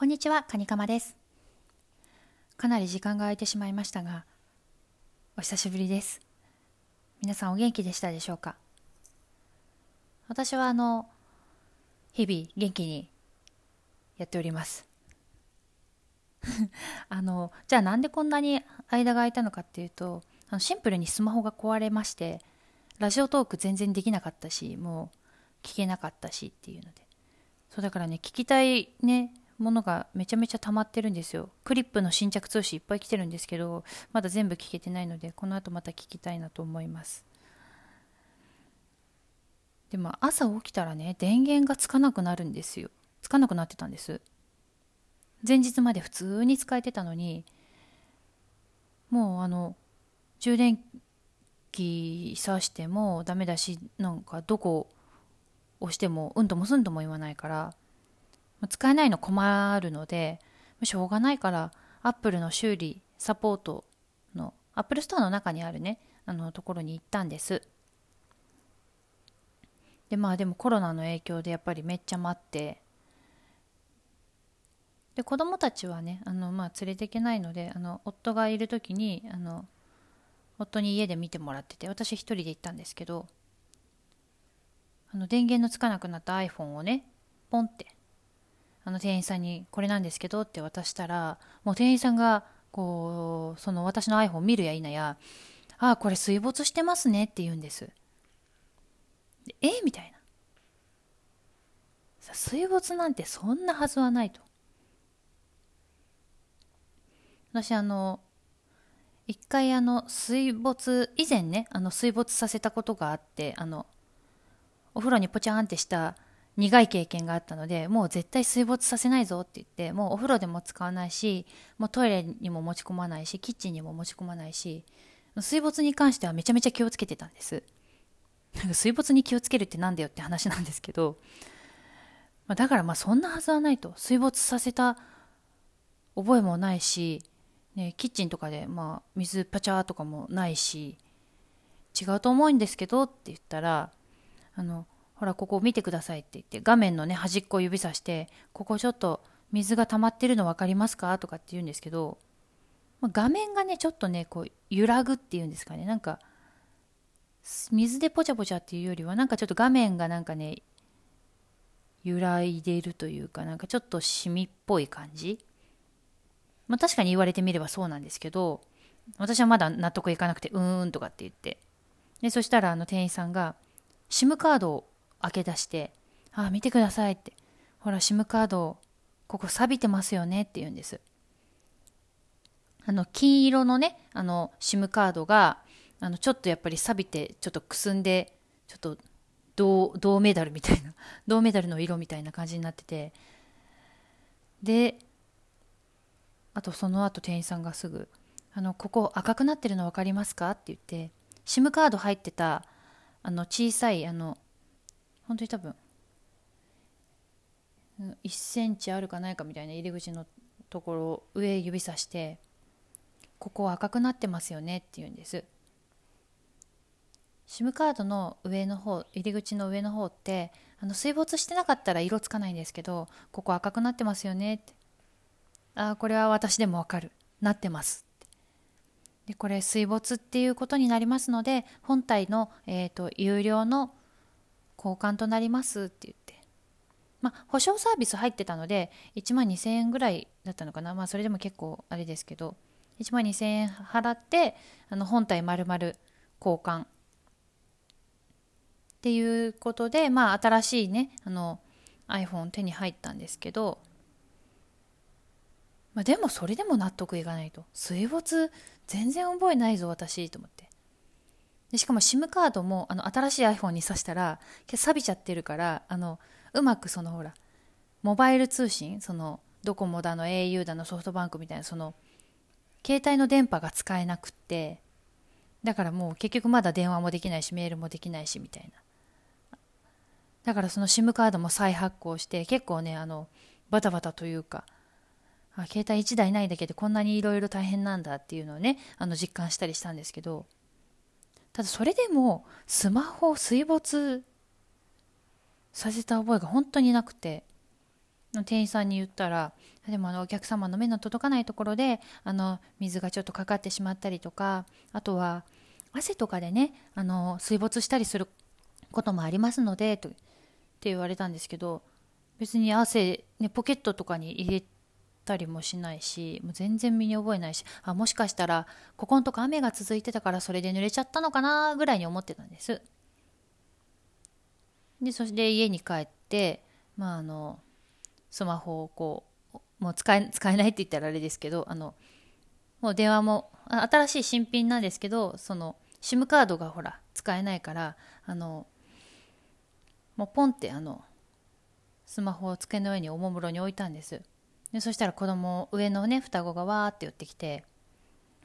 こんにちは、カニカマです。かなり時間が空いてしまいましたが、お久しぶりです。皆さんお元気でしたでしょうか？私はあの、日々元気にやっております。あの、じゃあなんでこんなに間が空いたのかっていうと、あのシンプルにスマホが壊れまして、ラジオトーク全然できなかったし、もう聞けなかったしっていうので。そうだからね、聞きたいね、ものがめちゃめちゃ溜まってるんですよ。クリップの新着通知いっぱい来てるんですけど、まだ全部聞けてないので、この後また聞きたいなと思います。でも朝起きたらね、電源がつかなくなるんですよ。つかなくなってたんです。前日まで普通に使えてたのに、もうあの、充電器挿してもダメだし、なんかどこ押してもうんともすんとも言わないから、使えないの困るので、しょうがないから、アップルの修理、サポートの、アップルストアの中にあるね、あのところに行ったんです。で、まあでもコロナの影響でやっぱりめっちゃ待って、で、子供たちはね、あの、まあ連れていけないので、あの、夫がいる時に、あの、夫に家で見てもらってて、私一人で行ったんですけど、あの、電源のつかなくなった iPhone をね、ポンって、あの店員さんにこれなんですけどって渡したら、もう店員さんが、こう、その私の iPhone 見るや否や、ああ、これ水没してますねって言うんです。でえみたいな。水没なんてそんなはずはないと。私あの、一回あの、水没、以前ね、あの、水没させたことがあって、あの、お風呂にポチャーンってした苦い経験があったので、もう絶対水没させないぞって言って、もうお風呂でも使わないし、もうトイレにも持ち込まないし、キッチンにも持ち込まないし、水没に関してはめちゃめちゃ気をつけてたんです。なんか水没に気をつけるってなんだよって話なんですけど、まあ、だからまあそんなはずはないと。水没させた覚えもないし、ね、キッチンとかでまあ水パチャーとかもないし、違うと思うんですけどって言ったら、あの、ほら、ここ見てくださいって言って、画面のね、端っこを指さして、ここちょっと水が溜まってるの分かりますかとかって言うんですけど、ま、画面がね、ちょっとね、こう、揺らぐっていうんですかね、なんか、水でポチャポチャっていうよりは、なんかちょっと画面がなんかね、揺らいでいるというか、なんかちょっとシミっぽい感じ。まあ確かに言われてみればそうなんですけど、私はまだ納得いかなくて、うーんとかって言って。で、そしたらあの店員さんが、SIM カードを開け出して、あ、見てくださいって。ほら、SIM カード、ここ錆びてますよねって言うんです。あの、金色のね、あの、SIM カードが、あの、ちょっとやっぱり錆びて、ちょっとくすんで、ちょっと、銅、銅メダルみたいな、銅メダルの色みたいな感じになってて、で、あとその後店員さんがすぐ、あの、ここ赤くなってるの分かりますか？って言って、SIM カード入ってた、あの小さいあの本当に多分1センチあるかないかみたいな入り口のところを上指さしてここ赤くなってますよねって言うんです。SIM カードの上の方入り口の上の方ってあの水没してなかったら色つかないんですけどここ赤くなってますよねって。ああこれは私でもわかる。なってますでこれ水没っていうことになりますので本体の、えーと、有料の交換となりますって言って。まあ保証サービス入ってたので1万2000円ぐらいだったのかな。まあそれでも結構あれですけど。1万2000円払ってあの本体丸々交換っていうことでまあ新しいねあの iPhone 手に入ったんですけど。まあ、でもそれでも納得いかないと。水没全然覚えないぞ私と思って。でしかも SIM カードもあの新しい iPhone に挿したら錆びちゃってるからあのうまくそのほらモバイル通信そのドコモだの au だのソフトバンクみたいなその携帯の電波が使えなくってだからもう結局まだ電話もできないしメールもできないしみたいな。だからその SIM カードも再発行して結構ねあのバタバタというかあ携帯1台ないだけでこんなにいろいろ大変なんだっていうのをねあの実感したりしたんですけど。ただそれでもスマホを水没させた覚えが本当になくて。店員さんに言ったらでもあのお客様の目の届かないところであの水がちょっとかかってしまったりとかあとは汗とかでねあの水没したりすることもありますのでとって言われたんですけど別に汗、ね、ポケットとかに入れたりもしないしもう全然身に覚えないしあもしかしたらここのとこ雨が続いてたからそれで濡れちゃったのかなぐらいに思ってたんです。でそして家に帰ってまああのスマホをこうもう使え使えないって言ったらあれですけどあのもう電話も新しい新品なんですけどその SIM カードがほら使えないからあのもうポンってあのスマホを机の上におもむろに置いたんです。でそしたら子供上のね双子がわーって寄ってきて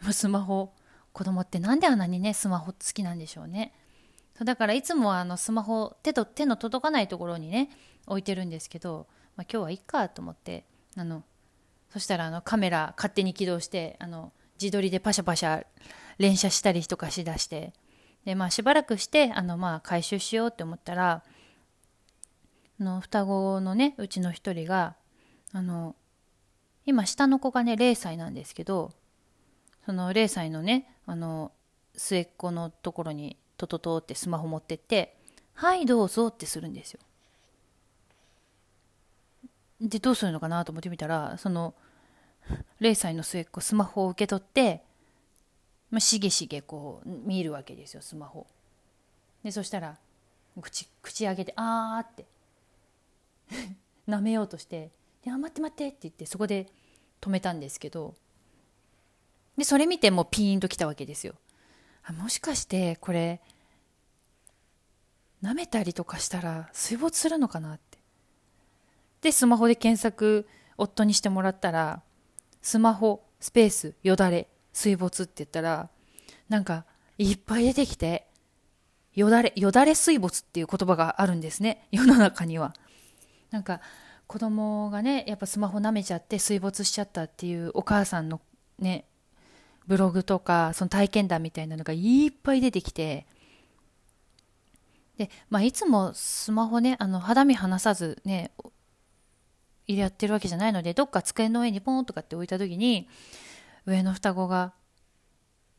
もうスマホ。子供ってなんであんなにねスマホ好きなんでしょうね。だからいつもあのスマホ手と手の届かないところにね置いてるんですけどまあ、今日はいっかと思ってあのそしたらあのカメラ勝手に起動してあの自撮りでパシャパシャ連写したりとかしだしてでまあしばらくしてあのまあ回収しようって思ったらあの双子のねうちの一人があの今下の子がね0歳なんですけどその0歳のねあの末っ子のところにトトトってスマホ持ってって「はいどうぞ」ってするんですよ。でどうするのかなと思ってみたらその0歳の末っ子スマホを受け取って、まあ、しげしげこう見るわけですよスマホでそしたら口口開けて「あー」って舐めようとして「いや待って待って」って言ってそこで止めたんですけどでそれ見てもうピーンときたわけですよ。あもしかしてこれ舐めたりとかしたら水没するのかなって。でスマホで検索夫にしてもらったらスマホスペースよだれ水没って言ったらなんかいっぱい出てきてよだれよだれ水没っていう言葉があるんですね。世の中には。なんか子供がねやっぱスマホ舐めちゃって水没しちゃったっていうお母さんのねブログとかその体験談みたいなのがいっぱい出てきて。で、まあ、いつもスマホねあの肌身離さずねやってるわけじゃないのでどっか机の上にポンとかって置いた時に上の双子が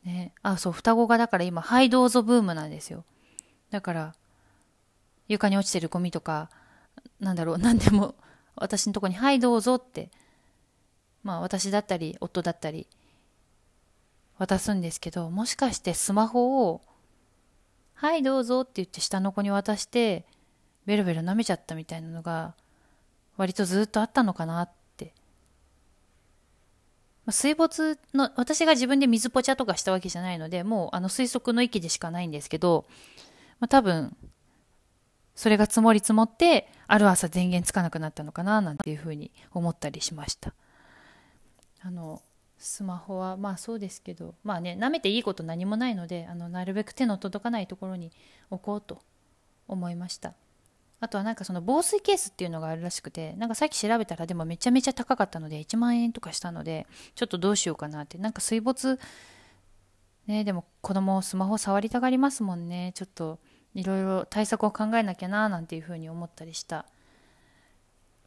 ねあそう双子がだから今ハイどうぞブームなんですよ。だから床に落ちてるゴミとかなんだろう何でも私のとこに「はいどうぞ」ってまあ私だったり夫だったり渡すんですけどもしかしてスマホを「はいどうぞ」って言って下の子に渡してベロベロ舐めちゃったみたいなのが割とずっとあったのかなって。水没の、私が自分で水ポチャとかしたわけじゃないので、もうあの推測の域でしかないんですけど、まあ、多分、それが積もり積もって、ある朝電源つかなくなったのかな、なんていうふうに思ったりしました。あの、スマホはまあそうですけど、まあね、舐めていいこと何もないので、あの、なるべく手の届かないところに置こうと思いました。あとはなんかその防水ケースっていうのがあるらしくて、なんかさっき調べたらでもめちゃめちゃ高かったので1万円とかしたので、ちょっとどうしようかなって。なんか水没、ね、でも子供スマホ触りたがりますもんね。ちょっといろいろ対策を考えなきゃななんていうふうに思ったりした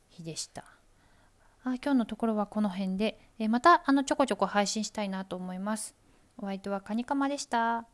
日でした。あ今日のところはこの辺で、えまたあのちょこちょこ配信したいなと思います。お相手はカニカマでした。